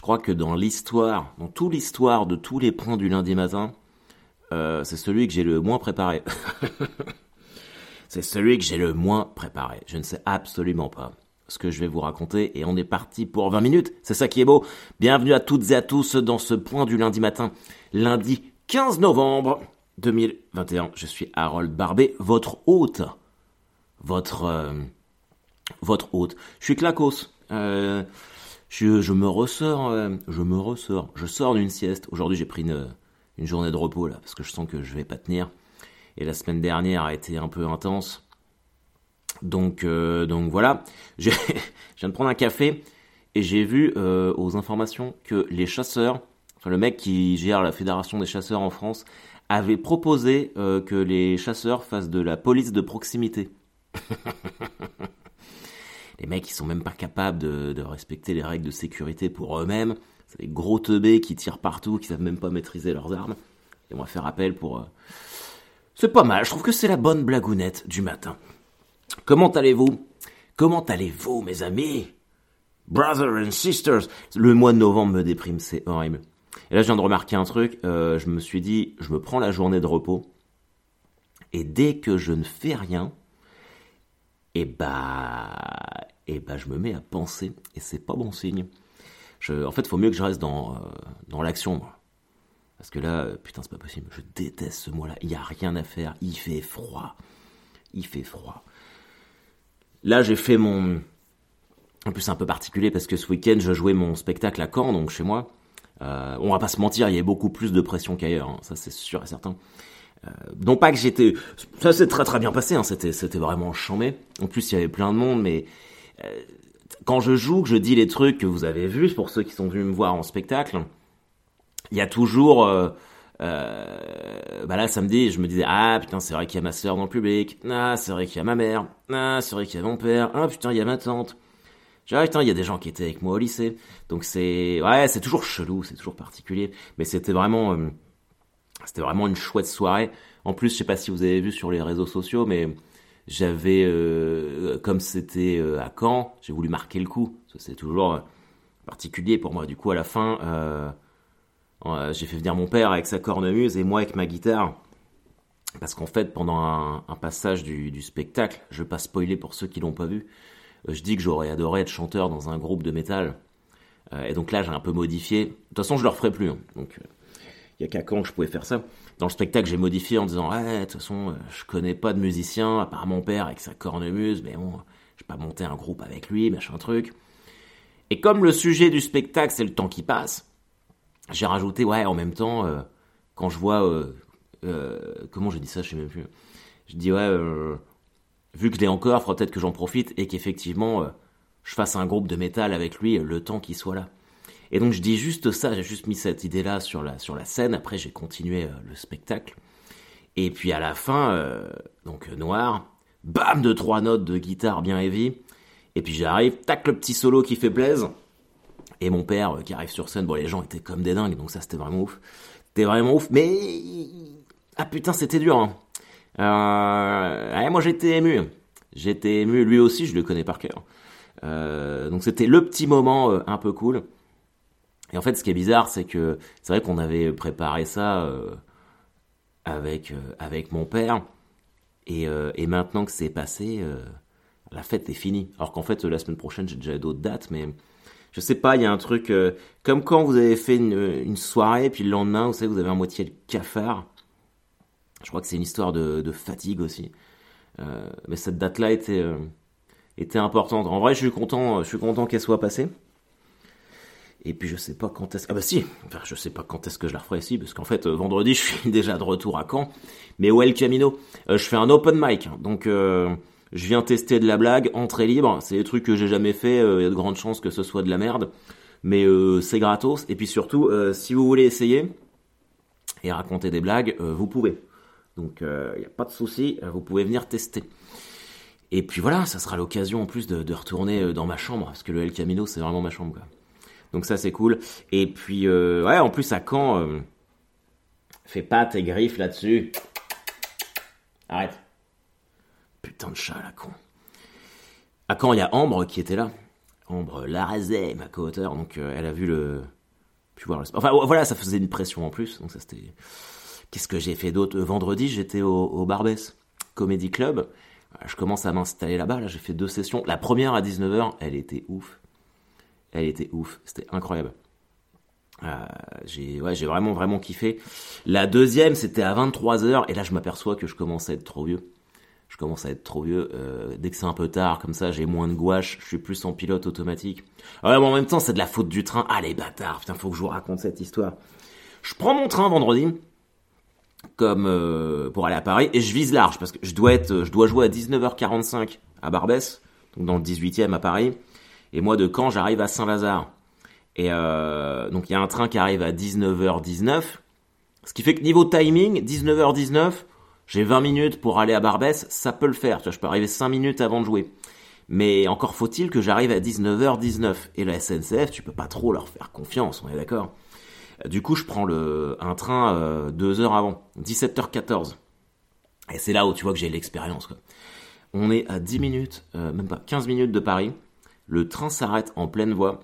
Je crois que dans l'histoire, dans toute l'histoire de tous les points du lundi matin, euh, c'est celui que j'ai le moins préparé. c'est celui que j'ai le moins préparé. Je ne sais absolument pas ce que je vais vous raconter et on est parti pour 20 minutes. C'est ça qui est beau. Bienvenue à toutes et à tous dans ce point du lundi matin. Lundi 15 novembre 2021. Je suis Harold Barbet, votre hôte. Votre... Euh, votre hôte. Je suis Clacos. Euh, je, me ressors, euh, je me ressors, je sors d'une sieste. Aujourd'hui, j'ai pris une, une, journée de repos là parce que je sens que je vais pas tenir. Et la semaine dernière a été un peu intense. Donc, euh, donc voilà. je viens de prendre un café et j'ai vu euh, aux informations que les chasseurs, enfin le mec qui gère la fédération des chasseurs en France, avait proposé que les chasseurs fassent de la police de proximité. Les mecs, ils sont même pas capables de, respecter les règles de sécurité pour eux-mêmes. C'est des gros teubés qui tirent partout, qui savent même pas maîtriser leurs armes. Et on va faire appel pour... Euh, c'est pas mal, je trouve que c'est la bonne blagounette du matin. Comment allez-vous? Comment allez-vous, mes amis? Brothers and sisters Le mois de novembre me déprime, c'est horrible. Et là, je viens de remarquer un truc. Euh, je me suis dit, je me prends la journée de repos. Et dès que je ne fais rien, et bah, et bah, je me mets à penser, et c'est pas bon signe. Je, en fait, faut mieux que je reste dans, euh, dans l'action, Parce que là, euh, putain, c'est pas possible. Je déteste ce mois-là. Il y a rien à faire. Il fait froid. Il fait froid. Là, j'ai fait mon. En plus, c'est un peu particulier parce que ce week-end, je jouais mon spectacle à Caen, donc chez moi. Euh, on va pas se mentir, il y a beaucoup plus de pression qu'ailleurs. Hein. Ça, c'est sûr et certain. Euh, non pas que j'étais, ça s'est très très bien passé, hein, c'était c'était vraiment chambé. En plus il y avait plein de monde, mais euh, quand je joue, que je dis les trucs que vous avez vus pour ceux qui sont venus me voir en spectacle, il y a toujours, euh, euh, bah là samedi, je me disais ah putain c'est vrai qu'il y a ma soeur dans le public, ah c'est vrai qu'il y a ma mère, ah c'est vrai qu'il y a mon père, ah putain il y a ma tante. Ah putain, il y a des gens qui étaient avec moi au lycée. Donc c'est ouais, c'est toujours chelou, c'est toujours particulier, mais c'était vraiment c'était vraiment une chouette soirée. En plus, je sais pas si vous avez vu sur les réseaux sociaux, mais j'avais, euh, comme c'était euh, à Caen, j'ai voulu marquer le coup. C'est toujours euh, particulier pour moi. Du coup, à la fin, j'ai fait venir mon père avec sa cornemuse et moi avec ma guitare. Parce qu'en fait, pendant un, passage du, spectacle, je vais pas spoiler pour ceux qui l'ont pas vu, je dis que j'aurais adoré être chanteur dans un groupe de métal. et donc là, j'ai un peu modifié. De toute façon, je le referai plus. Hein. Donc il y a qu'à quand je pouvais faire ça. Dans le spectacle, j'ai modifié en disant de toute façon, euh, je connais pas de musicien à part mon père avec sa cornemuse, mais bon, je vais pas monter un groupe avec lui, machin truc. Et comme le sujet du spectacle, c'est le temps qui passe, j'ai rajouté ouais, en même temps, euh, quand je vois euh, comment j'ai dit ça, je sais même plus. Je dis ouais, vu que je l'ai encore, faudra peut-être que j'en profite et qu'effectivement, je fasse un groupe de métal avec lui le temps qu'il soit là. Et donc je dis juste ça, j'ai juste mis cette idée-là sur la, sur la scène, après j'ai continué euh, le spectacle. Et puis à la fin, euh, donc euh, noir, bam de trois notes de guitare bien heavy. Et puis j'arrive, tac le petit solo qui fait plaise. Et mon père qui arrive sur scène, bon les gens étaient comme des dingues, donc ça c'était vraiment ouf. C'était vraiment ouf, mais... Ah putain c'était dur. Hein. Euh, moi j'étais ému. J'étais ému, lui aussi je le connais par cœur. donc c'était le petit moment un peu cool. Et en fait, ce qui est bizarre, c'est que c'est vrai qu'on avait préparé ça euh, avec, euh, avec mon père. Et, euh, et maintenant que c'est passé, la fête est finie. Alors qu'en fait, la semaine prochaine, j'ai déjà d'autres dates, mais je sais pas, il y a un truc comme quand vous avez fait une, soirée, puis le lendemain, vous savez, vous avez un moitié le cafard. Je crois que c'est une histoire de, de fatigue aussi. mais cette date-là était, était importante. En vrai, je suis content, je suis content qu'elle soit passée. Et puis je sais pas quand est-ce. Ah bah si, enfin je sais pas quand est-ce que je la referai ici, parce qu'en fait euh, vendredi je suis déjà de retour à Caen. Mais est le Camino euh, Je fais un open mic, hein. donc euh, je viens tester de la blague, entrée libre. C'est des trucs que j'ai jamais fait. Il y a de grandes chances que ce soit de la merde, mais c'est gratos. Et puis surtout, si vous voulez essayer et raconter des blagues, vous pouvez. Donc il n'y a pas de souci, vous pouvez venir tester. Et puis voilà, ça sera l'occasion en plus de, de, retourner dans ma chambre, parce que le El Camino c'est vraiment ma chambre. Quoi. Donc ça c'est cool. Et puis euh, ouais, en plus à Caen, euh, fais pas tes griffes là-dessus. Arrête. Putain de chat la con. À Caen, il y a Ambre qui était là. Ambre Larazet, ma co-auteure, donc euh, elle a vu le... Voir. Enfin voilà, ça faisait une pression en plus, donc ça c'était... Qu'est-ce que j'ai fait d'autre? Vendredi, j'étais au, au Barbès Comedy Club. Je commence à m'installer là-bas, là, j'ai fait deux sessions. La première à 19h, elle était ouf. Elle était ouf, c'était incroyable. Euh, j'ai ouais, vraiment vraiment kiffé. La deuxième, c'était à 23h et là je m'aperçois que je commence à être trop vieux. Je commence à être trop vieux. Euh, dès que c'est un peu tard, comme ça, j'ai moins de gouache. Je suis plus en pilote automatique. Ouais, mais en même temps, c'est de la faute du train. Ah les bâtards, putain, faut que je vous raconte cette histoire. Je prends mon train vendredi, comme euh, pour aller à Paris, et je vise large parce que je dois être, je dois jouer à 19h45 à Barbès, donc dans le 18e à Paris. Et moi de Caen, j'arrive à Saint-Lazare. Et euh, donc il y a un train qui arrive à 19h19. Ce qui fait que niveau timing, 19h19, j'ai 20 minutes pour aller à Barbès, ça peut le faire. Tu vois, je peux arriver 5 minutes avant de jouer. Mais encore faut-il que j'arrive à 19h19. Et la SNCF, tu peux pas trop leur faire confiance, on est d'accord? Du coup, je prends un train euh, 2 heures avant, 17h14. Et c'est là où tu vois que j'ai l'expérience. On est à 10 minutes, euh, même pas 15 minutes de Paris. Le train s'arrête en pleine voie.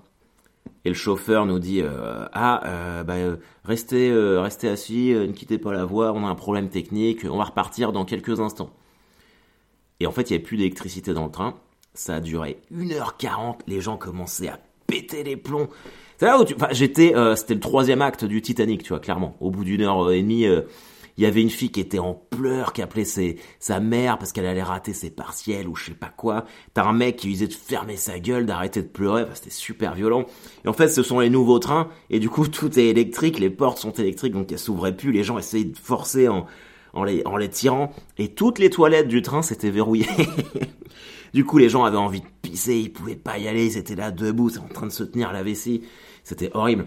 Et le chauffeur nous dit euh, ah euh, bah, euh, restez restez assis, ne quittez pas la voie, on a un problème technique, on va repartir dans quelques instants. Et en fait, il n'y avait plus d'électricité dans le train. Ça a duré 1h40, les gens commençaient à péter les plombs. C'est là où j'étais c'était le troisième acte du Titanic, tu vois, clairement. Au bout d'une heure et demie il y avait une fille qui était en pleurs, qui appelait sa mère parce qu'elle allait rater ses partiels ou je sais pas quoi. T'as un mec qui disait de fermer sa gueule, d'arrêter de pleurer, c'était super violent. Et en fait, ce sont les nouveaux trains, et du coup, tout est électrique, les portes sont électriques, donc elles s'ouvraient plus, les gens essayaient de forcer en, en les, en les tirant, et toutes les toilettes du train s'étaient verrouillées. du coup, les gens avaient envie de pisser, ils pouvaient pas y aller, ils étaient là debout, en train de se tenir la vessie. C'était horrible.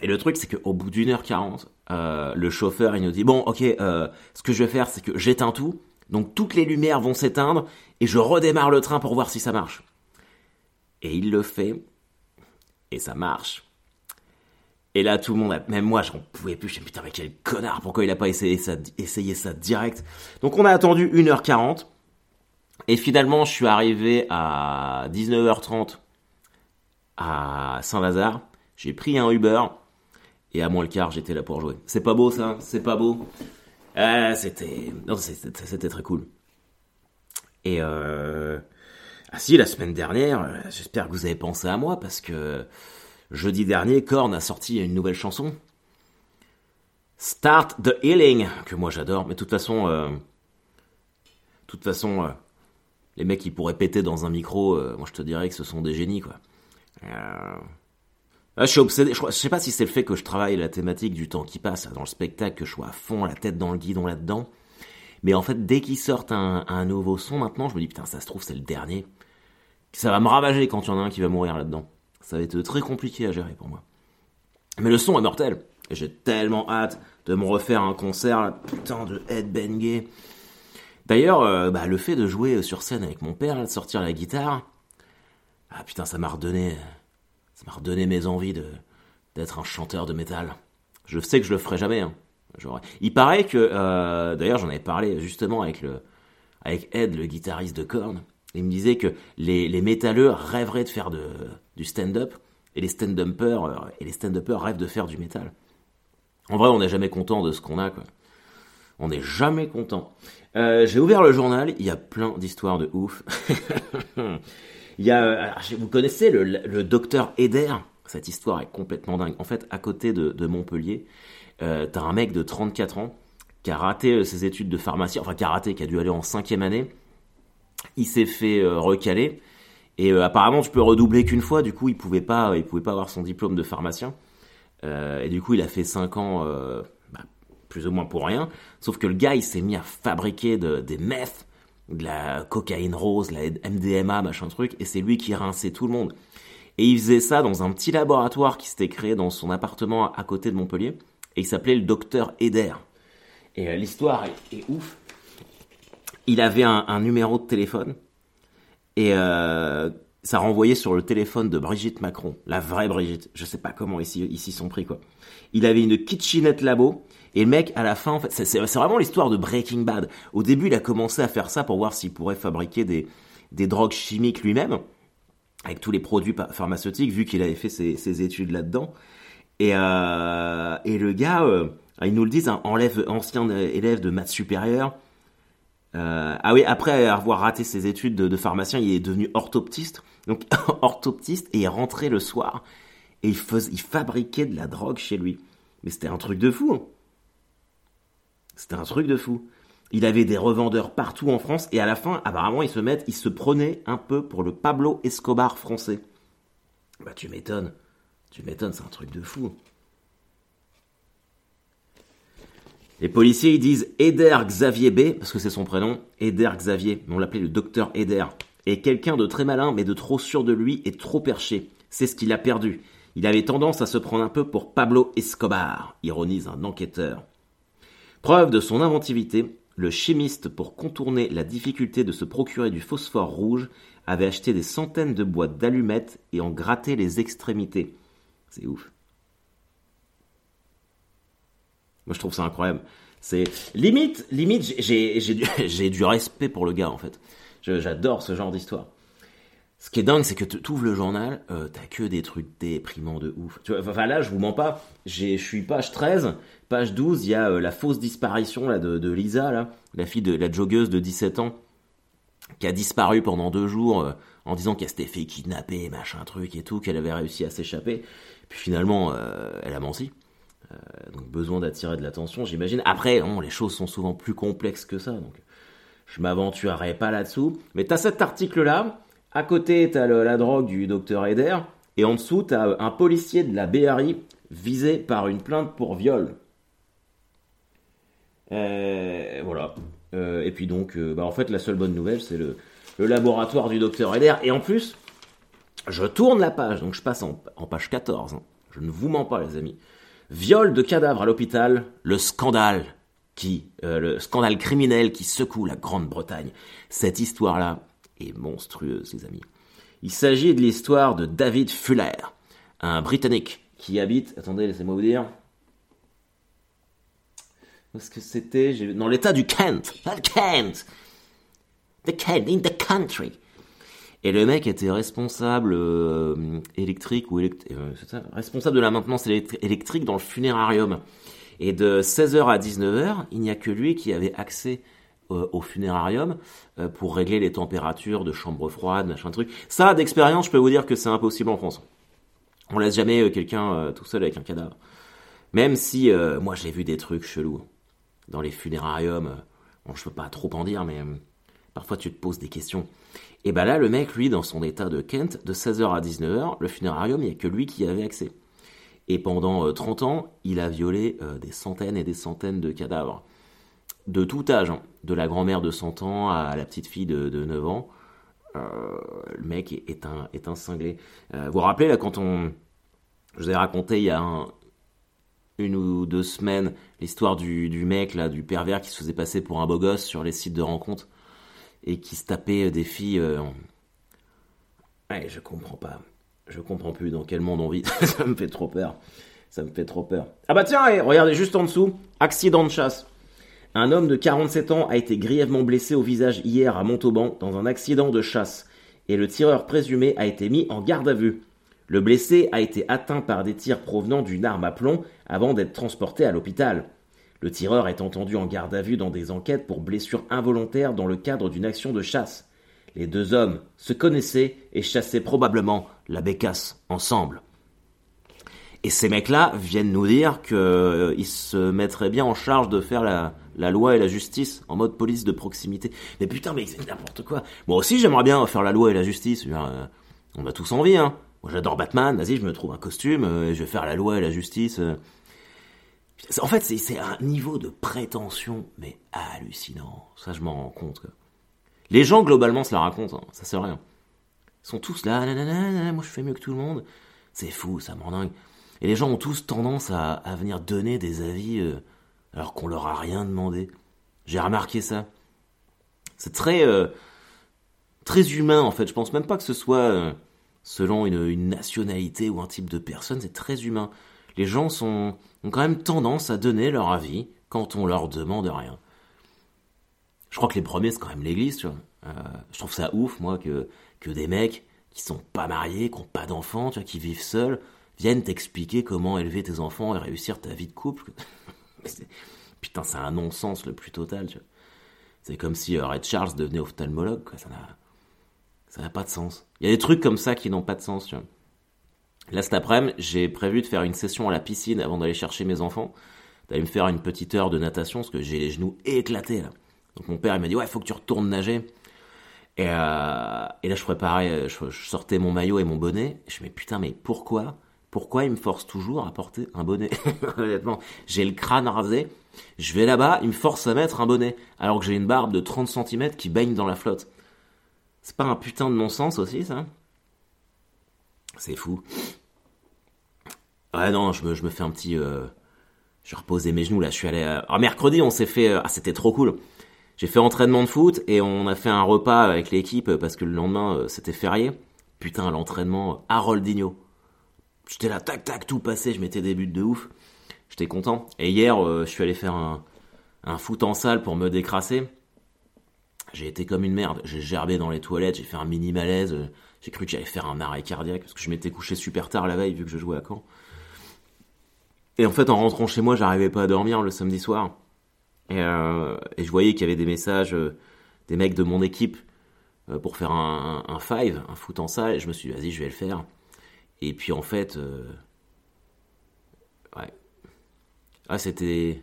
Et le truc, c'est qu'au bout d'une heure quarante, euh, le chauffeur, il nous dit, bon, ok, euh, ce que je vais faire, c'est que j'éteins tout, donc toutes les lumières vont s'éteindre, et je redémarre le train pour voir si ça marche. Et il le fait, et ça marche. Et là, tout le monde, même moi, j'en pouvais plus. Je me putain, mais quel connard, pourquoi il a pas essayé ça, essayé ça direct? Donc on a attendu 1h40, et finalement, je suis arrivé à 19h30 à Saint-Lazare. J'ai pris un Uber, et à moins le quart, j'étais là pour jouer. C'est pas beau ça C'est pas beau ah, C'était... Non, c'était très cool. Et euh... Ah si, la semaine dernière, euh, j'espère que vous avez pensé à moi, parce que jeudi dernier, Korn a sorti une nouvelle chanson. Start the Healing, que moi j'adore, mais de toute façon... Euh... Toute façon, euh... les mecs qui pourraient péter dans un micro, euh, moi je te dirais que ce sont des génies, quoi. Euh... Ah, je suis obsédé. Je, sais pas si c'est le fait que je travaille la thématique du temps qui passe dans le spectacle, que je sois à fond, la tête dans le guidon là-dedans. Mais en fait, dès qu'ils sortent un, nouveau son maintenant, je me dis putain, ça se trouve c'est le dernier. Ça va me ravager quand il y en a un qui va mourir là-dedans. Ça va être très compliqué à gérer pour moi. Mais le son est mortel. Et j'ai tellement hâte de me refaire un concert, là, putain de headbanger. D'ailleurs, euh, bah, le fait de jouer sur scène avec mon père, de sortir la guitare, ah putain, ça m'a redonné ça m'a redonné mes envies de d'être un chanteur de métal. Je sais que je le ferai jamais. Hein. Il paraît que, euh, d'ailleurs, j'en avais parlé justement avec le avec Ed, le guitariste de Korn. Il me disait que les, les métalleux rêveraient de faire du stand-up et les stand-uppers euh, et les stand-uppers rêvent de faire du métal. En vrai, on n'est jamais content de ce qu'on a, quoi. On n'est jamais content. Euh, J'ai ouvert le journal, il y a plein d'histoires de ouf. Il y a, vous connaissez le, docteur Eder? Cette histoire est complètement dingue. En fait, à côté de, Montpellier, euh, t'as un mec de 34 ans qui a raté euh, ses études de pharmacie, enfin qui a raté, qui a dû aller en cinquième année. Il s'est fait euh, recaler et euh, apparemment tu peux redoubler qu'une fois. Du coup, il pouvait pas, il pouvait pas avoir son diplôme de pharmacien. et du coup, il a fait 5 ans, bah, plus ou moins pour rien. Sauf que le gars, il s'est mis à fabriquer de, des meth de la cocaïne rose, la MDMA, machin truc, et c'est lui qui rinçait tout le monde. Et il faisait ça dans un petit laboratoire qui s'était créé dans son appartement à côté de Montpellier, et il s'appelait le docteur Eder. Et euh, l'histoire est, ouf. Il avait un, numéro de téléphone, et euh, ça renvoyait sur le téléphone de Brigitte Macron, la vraie Brigitte. Je sais pas comment ici, ici sont pris quoi. Il avait une kitchenette labo, et le mec, à la fin, c'est vraiment l'histoire de Breaking Bad. Au début, il a commencé à faire ça pour voir s'il pourrait fabriquer des, des drogues chimiques lui-même. avec tous les produits pharmaceutiques, vu qu'il avait fait ses, études là-dedans. Et, euh, le gars, euh, ils nous le disent, un enlève, ancien élève de maths supérieure. Euh, ah oui, après avoir raté ses études de, pharmacien, il est devenu orthoptiste. Donc orthoptiste et il rentré le soir et il, faisait, il fabriquait de la drogue chez lui. Mais c'était un truc de fou. Hein. C'était un truc de fou. Il avait des revendeurs partout en France et à la fin, apparemment, il se met, il se prenait un peu pour le Pablo Escobar français. Bah tu m'étonnes. Tu m'étonnes, c'est un truc de fou. Les policiers ils disent Eder Xavier B, parce que c'est son prénom, Eder Xavier, on l'appelait le docteur Eder, est quelqu'un de très malin mais de trop sûr de lui et trop perché. C'est ce qu'il a perdu. Il avait tendance à se prendre un peu pour Pablo Escobar, ironise un enquêteur. Preuve de son inventivité, le chimiste, pour contourner la difficulté de se procurer du phosphore rouge, avait acheté des centaines de boîtes d'allumettes et en gratté les extrémités. C'est ouf. Moi, je trouve ça incroyable. C'est limite, limite, j'ai du, respect pour le gars en fait. J'adore ce genre d'histoire. Ce qui est dingue, c'est que tu ouvres le journal, euh, t'as que des trucs déprimants de ouf. Enfin là, je vous mens pas, je suis page 13, page 12, il y a euh, la fausse disparition là, de, Lisa, là, la fille de la joggeuse de 17 ans, qui a disparu pendant deux jours euh, en disant qu'elle s'était fait kidnapper, machin truc et tout, qu'elle avait réussi à s'échapper. Puis finalement, elle a menti. donc besoin d'attirer de l'attention, j'imagine. Après, les choses sont souvent plus complexes que ça, donc je m'aventurerai pas là-dessous. Mais t'as cet article-là à côté, tu as la drogue du docteur Eder. Et en dessous, tu as un policier de la BRI visé par une plainte pour viol. Euh, voilà. Euh, et puis donc, euh, bah, en fait, la seule bonne nouvelle, c'est le, laboratoire du docteur Eder. Et en plus, je tourne la page, donc je passe en, page 14. Hein. Je ne vous mens pas, les amis. Viol de cadavre à l'hôpital, le scandale qui, le scandale criminel qui secoue la Grande-Bretagne. Cette histoire-là, est monstrueuse, les amis. Il s'agit de l'histoire de David Fuller, un Britannique qui habite, attendez, laissez-moi vous dire, est-ce que c'était? Dans l'État du Kent, pas Kent, the Kent, in the country. Et le mec était responsable euh, électrique ou euh, responsable de la maintenance électrique dans le funérarium. Et de 16h à 19h, il n'y a que lui qui avait accès au funérarium euh, pour régler les températures de chambre froide, machin truc. Ça, d'expérience, je peux vous dire que c'est impossible en France. On laisse jamais euh, quelqu'un tout seul avec un cadavre. Même si, moi, j'ai vu des trucs chelous dans les funérariums. Bon, je peux pas trop en dire, mais parfois tu te poses des questions. Et ben là, le mec, lui, dans son état de Kent, de 16h à 19h, le funérarium, il n'y a que lui qui avait accès. Et pendant 30 ans, il a violé des centaines et des centaines de cadavres de tout âge, hein. de la grand-mère de 100 ans à la petite fille de, 9 ans. Euh, le mec est, un, est un cinglé. Euh, vous vous rappelez, là, quand on. Je vous ai raconté il y a une ou deux semaines l'histoire du, mec, là, du pervers qui se faisait passer pour un beau gosse sur les sites de rencontres et qui se tapait des filles. Euh, ouais, je comprends pas. Je comprends plus dans quel monde on vit. Ça me fait trop peur. Ça me fait trop peur. Ah bah tiens, regardez juste en dessous, accident de chasse. Un homme de 47 ans a été grièvement blessé au visage hier à Montauban dans un accident de chasse et le tireur présumé a été mis en garde à vue. Le blessé a été atteint par des tirs provenant d'une arme à plomb avant d'être transporté à l'hôpital. Le tireur est entendu en garde à vue dans des enquêtes pour blessure involontaire dans le cadre d'une action de chasse. Les deux hommes se connaissaient et chassaient probablement la bécasse ensemble. Et ces mecs-là viennent nous dire qu'ils euh, se mettraient bien en charge de faire la, la loi et la justice en mode police de proximité. Mais putain, mais c'est n'importe quoi. Moi aussi, j'aimerais bien faire la loi et la justice. Euh, on a tous envie, hein. Moi, j'adore Batman. Vas-y, je me trouve un costume euh, et je vais faire la loi et la justice. Euh. En fait, c'est un niveau de prétention, mais hallucinant. Ça, je m'en rends compte. Les gens, globalement, se la racontent. Hein. Ça, c'est rien. Ils sont tous là, moi, je fais mieux que tout le monde. C'est fou, ça m'en dingue. Et les gens ont tous tendance à, venir donner des avis alors qu'on leur a rien demandé. J'ai remarqué ça. C'est très euh, très humain en fait. Je pense même pas que ce soit euh, selon une, nationalité ou un type de personne. C'est très humain. Les gens sont ont quand même tendance à donner leur avis quand on leur demande rien. Je crois que les premiers c'est quand même l'Église. Euh, je trouve ça ouf moi que que des mecs qui sont pas mariés, qui ont pas d'enfants, qui vivent seuls, viennent t'expliquer comment élever tes enfants et réussir ta vie de couple. Putain, c'est un non-sens le plus total, tu vois. C'est comme si euh, Red Charles devenait ophtalmologue, quoi. Ça n'a, ça n'a pas de sens. Il y a des trucs comme ça qui n'ont pas de sens, tu vois. Là, cet après-midi, j'ai prévu de faire une session à la piscine avant d'aller chercher mes enfants, d'aller me faire une petite heure de natation, parce que j'ai les genoux éclatés, là. Donc mon père, il m'a dit, ouais, faut que tu retournes nager. Et, euh, là, je préparais, je, je, sortais mon maillot et mon bonnet. Et je me dis, putain, mais pourquoi Pourquoi il me force toujours à porter un bonnet Honnêtement, j'ai le crâne rasé. Je vais là-bas, il me force à mettre un bonnet, alors que j'ai une barbe de 30 cm qui baigne dans la flotte. C'est pas un putain de non-sens aussi, ça? C'est fou. Ouais, non, je me, fais un petit... Euh... Je reposais mes genoux, là, je suis allé... Euh... Mercredi, on s'est fait... Ah, c'était trop cool j'ai fait entraînement de foot et on a fait un repas avec l'équipe parce que le lendemain euh, c'était férié. Putain, l'entraînement Haroldinho. J'étais là, tac tac, tout passé, je mettais des buts de ouf. J'étais content. Et hier, euh, je suis allé faire un, foot en salle pour me décrasser. J'ai été comme une merde. J'ai gerbé dans les toilettes, j'ai fait un mini malaise. J'ai cru que j'allais faire un arrêt cardiaque parce que je m'étais couché super tard la veille vu que je jouais à Caen. Et en fait, en rentrant chez moi, j'arrivais pas à dormir le samedi soir. Et, euh, je voyais qu'il y avait des messages euh, des mecs de mon équipe pour faire un, un, un, five, un foot en salle. Et je me suis dit, vas-y, je vais le faire. Et puis en fait, euh, ouais. Ah, c'était.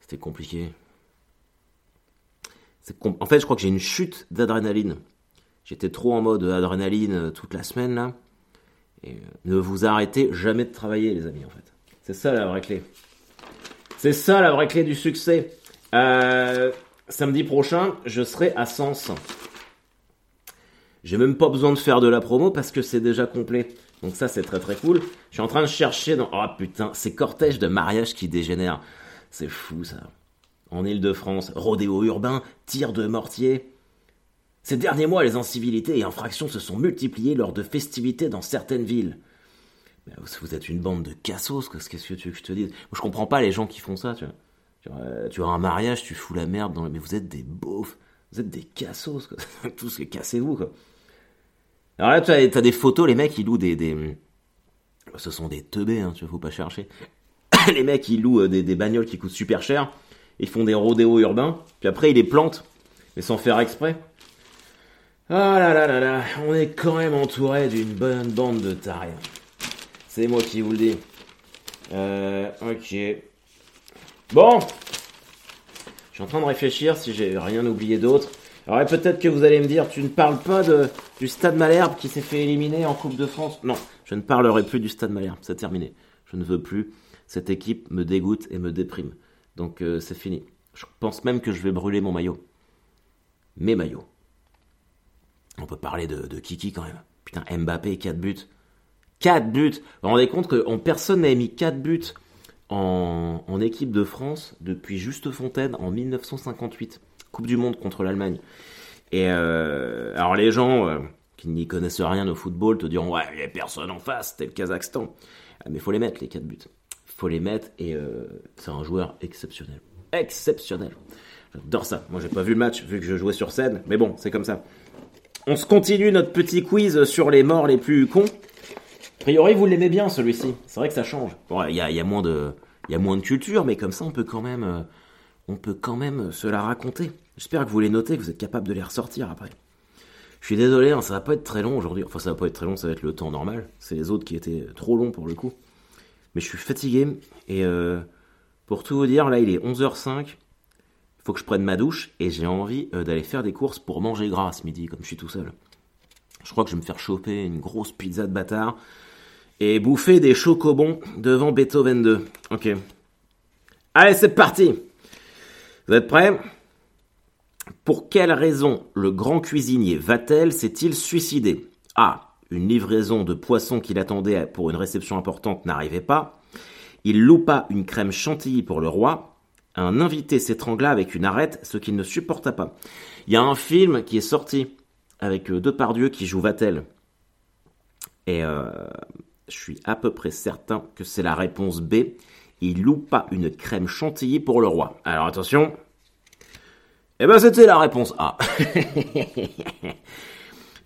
C'était compliqué. Com en fait, je crois que j'ai une chute d'adrénaline. J'étais trop en mode adrénaline toute la semaine là. Et ne vous arrêtez jamais de travailler, les amis, en fait. C'est ça la vraie clé. C'est ça la vraie clé du succès. Euh, samedi prochain, je serai à Sens. J'ai même pas besoin de faire de la promo parce que c'est déjà complet. Donc ça, c'est très très cool. Je suis en train de chercher dans... Oh putain, ces cortèges de mariage qui dégénèrent. C'est fou ça. En Ile-de-France, rodéo urbain, tir de mortier. Ces derniers mois, les incivilités et infractions se sont multipliées lors de festivités dans certaines villes. Vous êtes une bande de cassos, qu'est-ce que tu veux que je te dise? Je comprends pas les gens qui font ça, tu vois. Tu as un mariage, tu fous la merde. Mais vous êtes des beaufs, vous êtes des cassos, quoi. Tous, cassez-vous, quoi. Alors là, tu as, des photos, les mecs, ils louent des... Ce sont des teubés, hein, tu vois, faut pas chercher. les mecs, ils louent des, des, bagnoles qui coûtent super cher, ils font des rodéos urbains, puis après, ils les plantent, mais sans faire exprès. Ah là là là là, on est quand même entouré d'une bonne bande de tarés. C'est moi qui vous le dis. Euh, ok. Bon. Je suis en train de réfléchir si j'ai rien oublié d'autre. Alors peut-être que vous allez me dire, tu ne parles pas de, du Stade Malherbe qui s'est fait éliminer en Coupe de France. Non, je ne parlerai plus du Stade Malherbe. C'est terminé. Je ne veux plus. Cette équipe me dégoûte et me déprime. Donc euh, c'est fini. Je pense même que je vais brûler mon maillot. Mes maillots. On peut parler de, Kiki quand même. Putain, Mbappé, 4 buts. 4 buts. Vous vous rendez compte que personne n'a mis 4 buts en, en, équipe de France depuis Juste Fontaine en 1958. Coupe du Monde contre l'Allemagne. Et euh, alors les gens euh, qui n'y connaissent rien au football te diront ouais il n'y a personne en face, c'était le Kazakhstan. Ah, mais faut les mettre les 4 buts. Faut les mettre et euh, c'est un joueur exceptionnel. Exceptionnel. J'adore ça. Moi j'ai pas vu le match vu que je jouais sur scène, mais bon c'est comme ça. On se continue notre petit quiz sur les morts les plus cons. A priori, vous l'aimez bien celui-ci. C'est vrai que ça change. Bon, il y a, moins de, il y a moins de culture, mais comme ça, on peut quand même, on peut quand même se la raconter. J'espère que vous les notez, que vous êtes capable de les ressortir après. Je suis désolé, hein, ça va pas être très long aujourd'hui. Enfin, ça va pas être très long, ça va être le temps normal. C'est les autres qui étaient trop longs pour le coup. Mais je suis fatigué et euh, pour tout vous dire, là, il est 11h05. Il faut que je prenne ma douche et j'ai envie euh, d'aller faire des courses pour manger gras ce midi, comme je suis tout seul. Je crois que je vais me faire choper une grosse pizza de bâtard et bouffer des chocobons devant Beethoven 2. Ok. Allez, c'est parti Vous êtes prêts? Pour quelle raison le grand cuisinier Vatel s'est-il suicidé? A. Une livraison de poissons qu'il attendait pour une réception importante n'arrivait pas. Il loupa une crème chantilly pour le roi. Un invité s'étrangla avec une arête, ce qu'il ne supporta pas. Il y a un film qui est sorti avec deux Depardieu qui joue Vatel. Et euh, je suis à peu près certain que c'est la réponse B. Il loupa une crème chantilly pour le roi. Alors attention. Eh ben c'était la réponse A.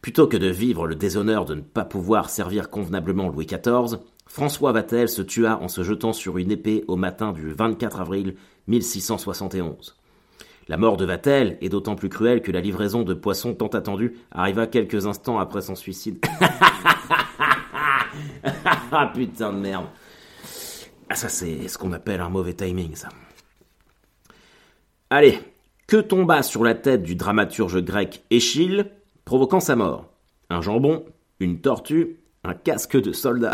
Plutôt que de vivre le déshonneur de ne pas pouvoir servir convenablement Louis XIV, François Vatel se tua en se jetant sur une épée au matin du 24 avril 1671. La mort de Vatel est d'autant plus cruelle que la livraison de poissons tant attendue arriva quelques instants après son suicide. ah putain de merde. Ah ça c'est ce qu'on appelle un mauvais timing ça. Allez, que tomba sur la tête du dramaturge grec Échille, provoquant sa mort? Un jambon, une tortue, un casque de soldat?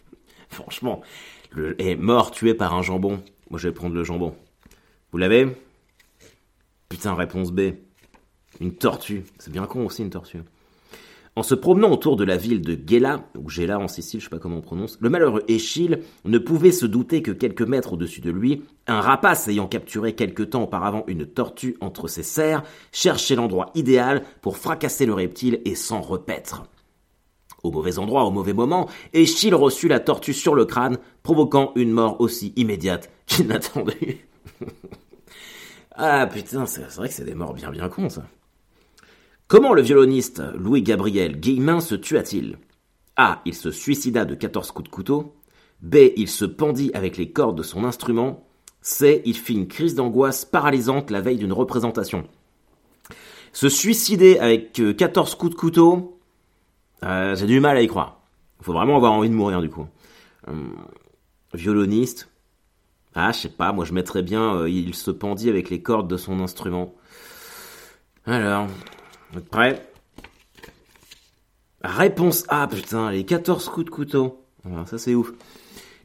Franchement, est mort tué par un jambon. Moi je vais prendre le jambon. Vous l'avez? Putain, réponse B. Une tortue. C'est bien con aussi une tortue. En se promenant autour de la ville de Gela, ou Gela en Sicile, je sais pas comment on prononce, le malheureux Échille ne pouvait se douter que quelques mètres au-dessus de lui, un rapace ayant capturé quelque temps auparavant une tortue entre ses serres, cherchait l'endroit idéal pour fracasser le reptile et s'en repaître. Au mauvais endroit, au mauvais moment, Échille reçut la tortue sur le crâne, provoquant une mort aussi immédiate qu'il n'attendait. ah putain, c'est vrai que c'est des morts bien bien cons ça. Comment le violoniste Louis-Gabriel Guillemin se tua-t-il? A. Il se suicida de 14 coups de couteau. B. Il se pendit avec les cordes de son instrument. C. Il fit une crise d'angoisse paralysante la veille d'une représentation. Se suicider avec 14 euh, coups de couteau, euh, j'ai du mal à y croire. Faut vraiment avoir envie de mourir du coup. Hum, violoniste, ah je sais pas, moi je mettrais bien euh, il se pendit avec les cordes de son instrument. Alors, vous prêts Réponse A, putain, les 14 coups de couteau. ça c'est ouf.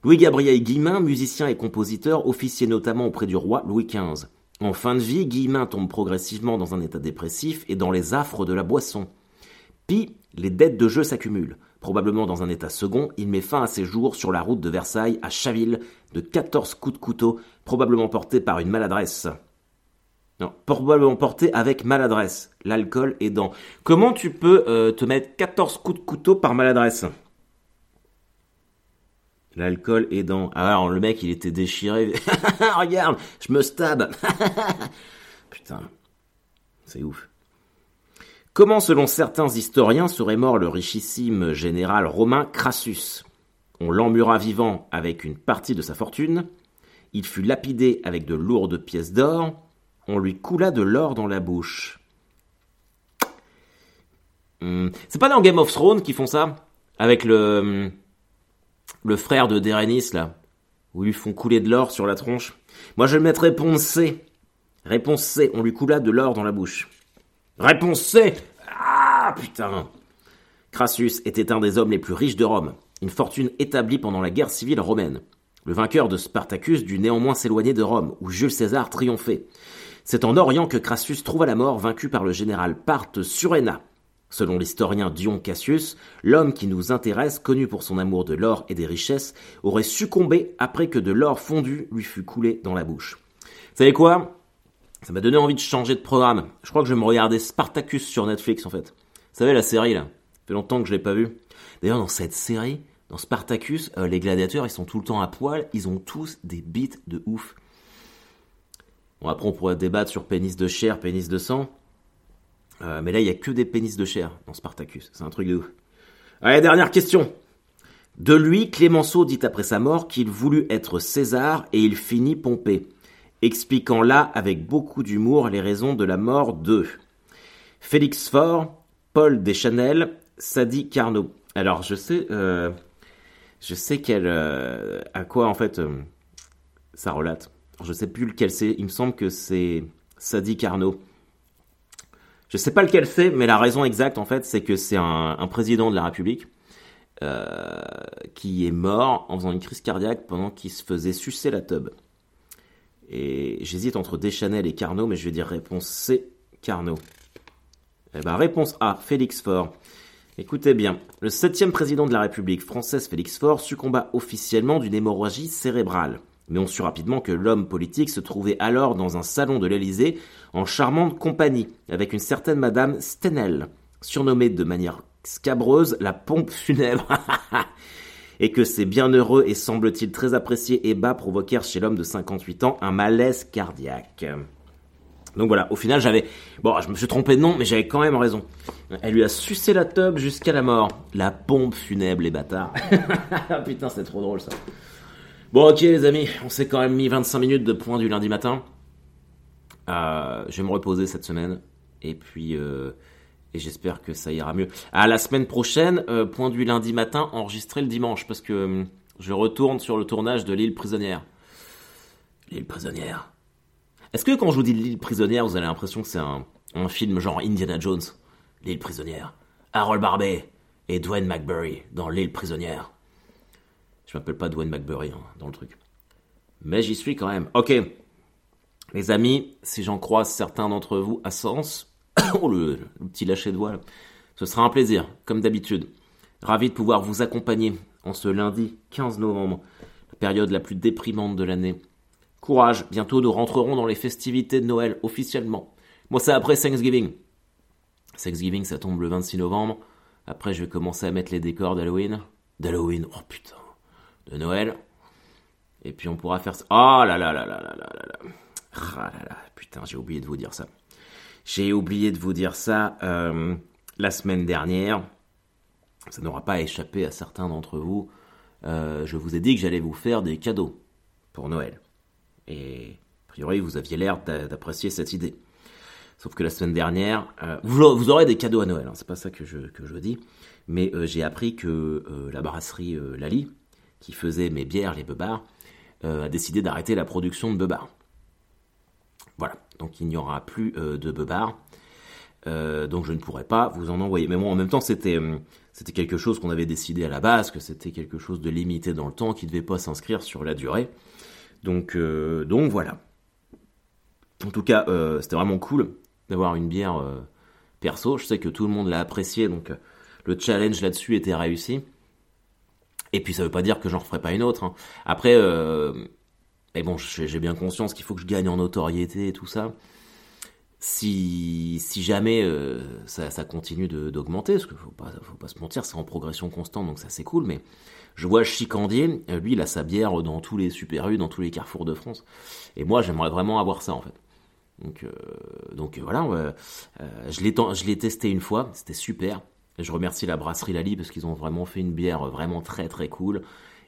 Louis-Gabriel Guillemin, musicien et compositeur, officier notamment auprès du roi Louis XV. En fin de vie, Guillemin tombe progressivement dans un état dépressif et dans les affres de la boisson. Puis, les dettes de jeu s'accumulent. Probablement dans un état second, il met fin à ses jours sur la route de Versailles à Chaville de 14 coups de couteau, probablement portés par une maladresse. Non, probablement porté avec maladresse. L'alcool aidant. Comment tu peux euh, te mettre 14 coups de couteau par maladresse? L'alcool aidant. Ah alors le mec il était déchiré. Regarde, je me stab. Putain, c'est ouf. Comment selon certains historiens serait mort le richissime général romain Crassus? On l'emmura vivant avec une partie de sa fortune. Il fut lapidé avec de lourdes pièces d'or on lui coula de l'or dans la bouche. Hmm. C'est pas dans Game of Thrones qu'ils font ça? Avec le, hmm, le frère de Daenerys, là, où ils lui font couler de l'or sur la tronche. Moi, je vais mettre réponse C. Réponse C, on lui coula de l'or dans la bouche. Réponse C Ah, putain Crassus était un des hommes les plus riches de Rome, une fortune établie pendant la guerre civile romaine. Le vainqueur de Spartacus dut néanmoins s'éloigner de Rome, où Jules César triomphait. C'est en Orient que Crassus trouva la mort vaincu par le général Parthe Surena. Selon l'historien Dion Cassius, l'homme qui nous intéresse, connu pour son amour de l'or et des richesses, aurait succombé après que de l'or fondu lui fût coulé dans la bouche. Vous savez quoi? Ça m'a donné envie de changer de programme. Je crois que je vais me regarder Spartacus sur Netflix en fait. Vous savez la série là Ça fait longtemps que je l'ai pas vue. D'ailleurs dans cette série, dans Spartacus, euh, les gladiateurs ils sont tout le temps à poil, ils ont tous des bites de ouf. Bon, après, on pourrait débattre sur pénis de chair, pénis de sang. Euh, mais là, il n'y a que des pénis de chair dans Spartacus. C'est un truc de ouf. Allez, dernière question. De lui, Clémenceau dit après sa mort qu'il voulut être César et il finit Pompée, expliquant là avec beaucoup d'humour les raisons de la mort de Félix Faure, Paul Deschanel, Sadi Carnot. Alors, je sais, euh, je sais qu'elle, euh, à quoi en fait ça relate. Je sais plus lequel c'est. Il me semble que c'est Sadi Carnot. Je sais pas lequel c'est, mais la raison exacte, en fait, c'est que c'est un, président de la République euh, qui est mort en faisant une crise cardiaque pendant qu'il se faisait sucer la tube. Et j'hésite entre Deschanel et Carnot, mais je vais dire réponse C, Carnot. Eh ben, réponse A, Félix Faure. Écoutez bien, le septième président de la République française, Félix Faure, succomba officiellement d'une hémorragie cérébrale mais on sut rapidement que l'homme politique se trouvait alors dans un salon de l'Élysée en charmante compagnie avec une certaine Madame Stenel, surnommée de manière scabreuse la pompe funèbre, et que ces bienheureux et semble-t-il très appréciés ébats provoquèrent chez l'homme de 58 ans un malaise cardiaque. Donc voilà, au final j'avais... Bon, je me suis trompé de nom, mais j'avais quand même raison. Elle lui a sucé la tube jusqu'à la mort. La pompe funèbre, les bâtards. Putain, c'est trop drôle ça. Bon ok les amis, on s'est quand même mis 25 minutes de point du lundi matin. Euh, je vais me reposer cette semaine. Et puis... Euh, et j'espère que ça ira mieux. À la semaine prochaine, euh, point du lundi matin, enregistré le dimanche, parce que euh, je retourne sur le tournage de l'île prisonnière. L'île prisonnière. Est-ce que quand je vous dis l'île prisonnière, vous avez l'impression que c'est un, film genre Indiana Jones? L'île prisonnière. Harold Barbet et Dwayne McBurry dans l'île prisonnière. Je m'appelle pas Dwayne McBurry hein, dans le truc. Mais j'y suis quand même. Ok. Les amis, si j'en croise certains d'entre vous à Sens, oh, le, petit lâcher de voile. Ce sera un plaisir, comme d'habitude. Ravi de pouvoir vous accompagner en ce lundi 15 novembre, période la plus déprimante de l'année. Courage, bientôt nous rentrerons dans les festivités de Noël officiellement. Moi, c'est après Thanksgiving. Thanksgiving, ça tombe le 26 novembre. Après, je vais commencer à mettre les décors d'Halloween. D'Halloween, oh putain. De Noël. Et puis on pourra faire. Oh là là là là là là là là. Ah là là, putain, j'ai oublié de vous dire ça. J'ai oublié de vous dire ça euh, la semaine dernière. Ça n'aura pas échappé à certains d'entre vous. Euh, je vous ai dit que j'allais vous faire des cadeaux pour Noël. Et a priori, vous aviez l'air d'apprécier cette idée. Sauf que la semaine dernière, euh, vous, aurez des cadeaux à Noël, hein, c'est pas ça que je, que je dis. Mais j'ai appris que la brasserie Lali, qui faisait mes bières, les beubards, a décidé d'arrêter la production de beubards. Voilà, donc il n'y aura plus euh, de beubar. Euh, donc je ne pourrai pas vous en envoyer. Mais bon, en même temps, c'était euh, c'était quelque chose qu'on avait décidé à la base, que c'était quelque chose de limité dans le temps, qui ne devait pas s'inscrire sur la durée. Donc donc voilà. En tout cas, c'était vraiment cool d'avoir une bière perso. Je sais que tout le monde l'a apprécié, donc le challenge là-dessus était réussi. Et puis ça veut pas dire que j'en referai pas une autre. Hein. Après, mais bon, j'ai bien conscience qu'il faut que je gagne en notoriété et tout ça. Si, si jamais euh, ça, ça, continue d'augmenter, parce qu'il pas, faut pas se mentir, c'est en progression constante, donc ça c'est cool, mais je vois Chicandier, euh, lui il a sa bière dans tous les super rues, dans tous les carrefours de France, et moi j'aimerais vraiment avoir ça en fait. Donc, euh, donc voilà, je l'ai testé une fois, c'était super. Je remercie la brasserie Lali parce qu'ils ont vraiment fait une bière vraiment très très cool.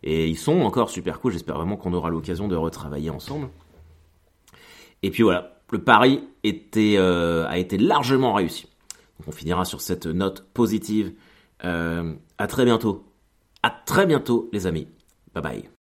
Et ils sont encore super cool, j'espère vraiment qu'on aura l'occasion de retravailler ensemble. Et puis voilà, le pari était, euh, a été largement réussi. Donc on finira sur cette note positive. Euh, à très bientôt. À très bientôt les amis. Bye bye.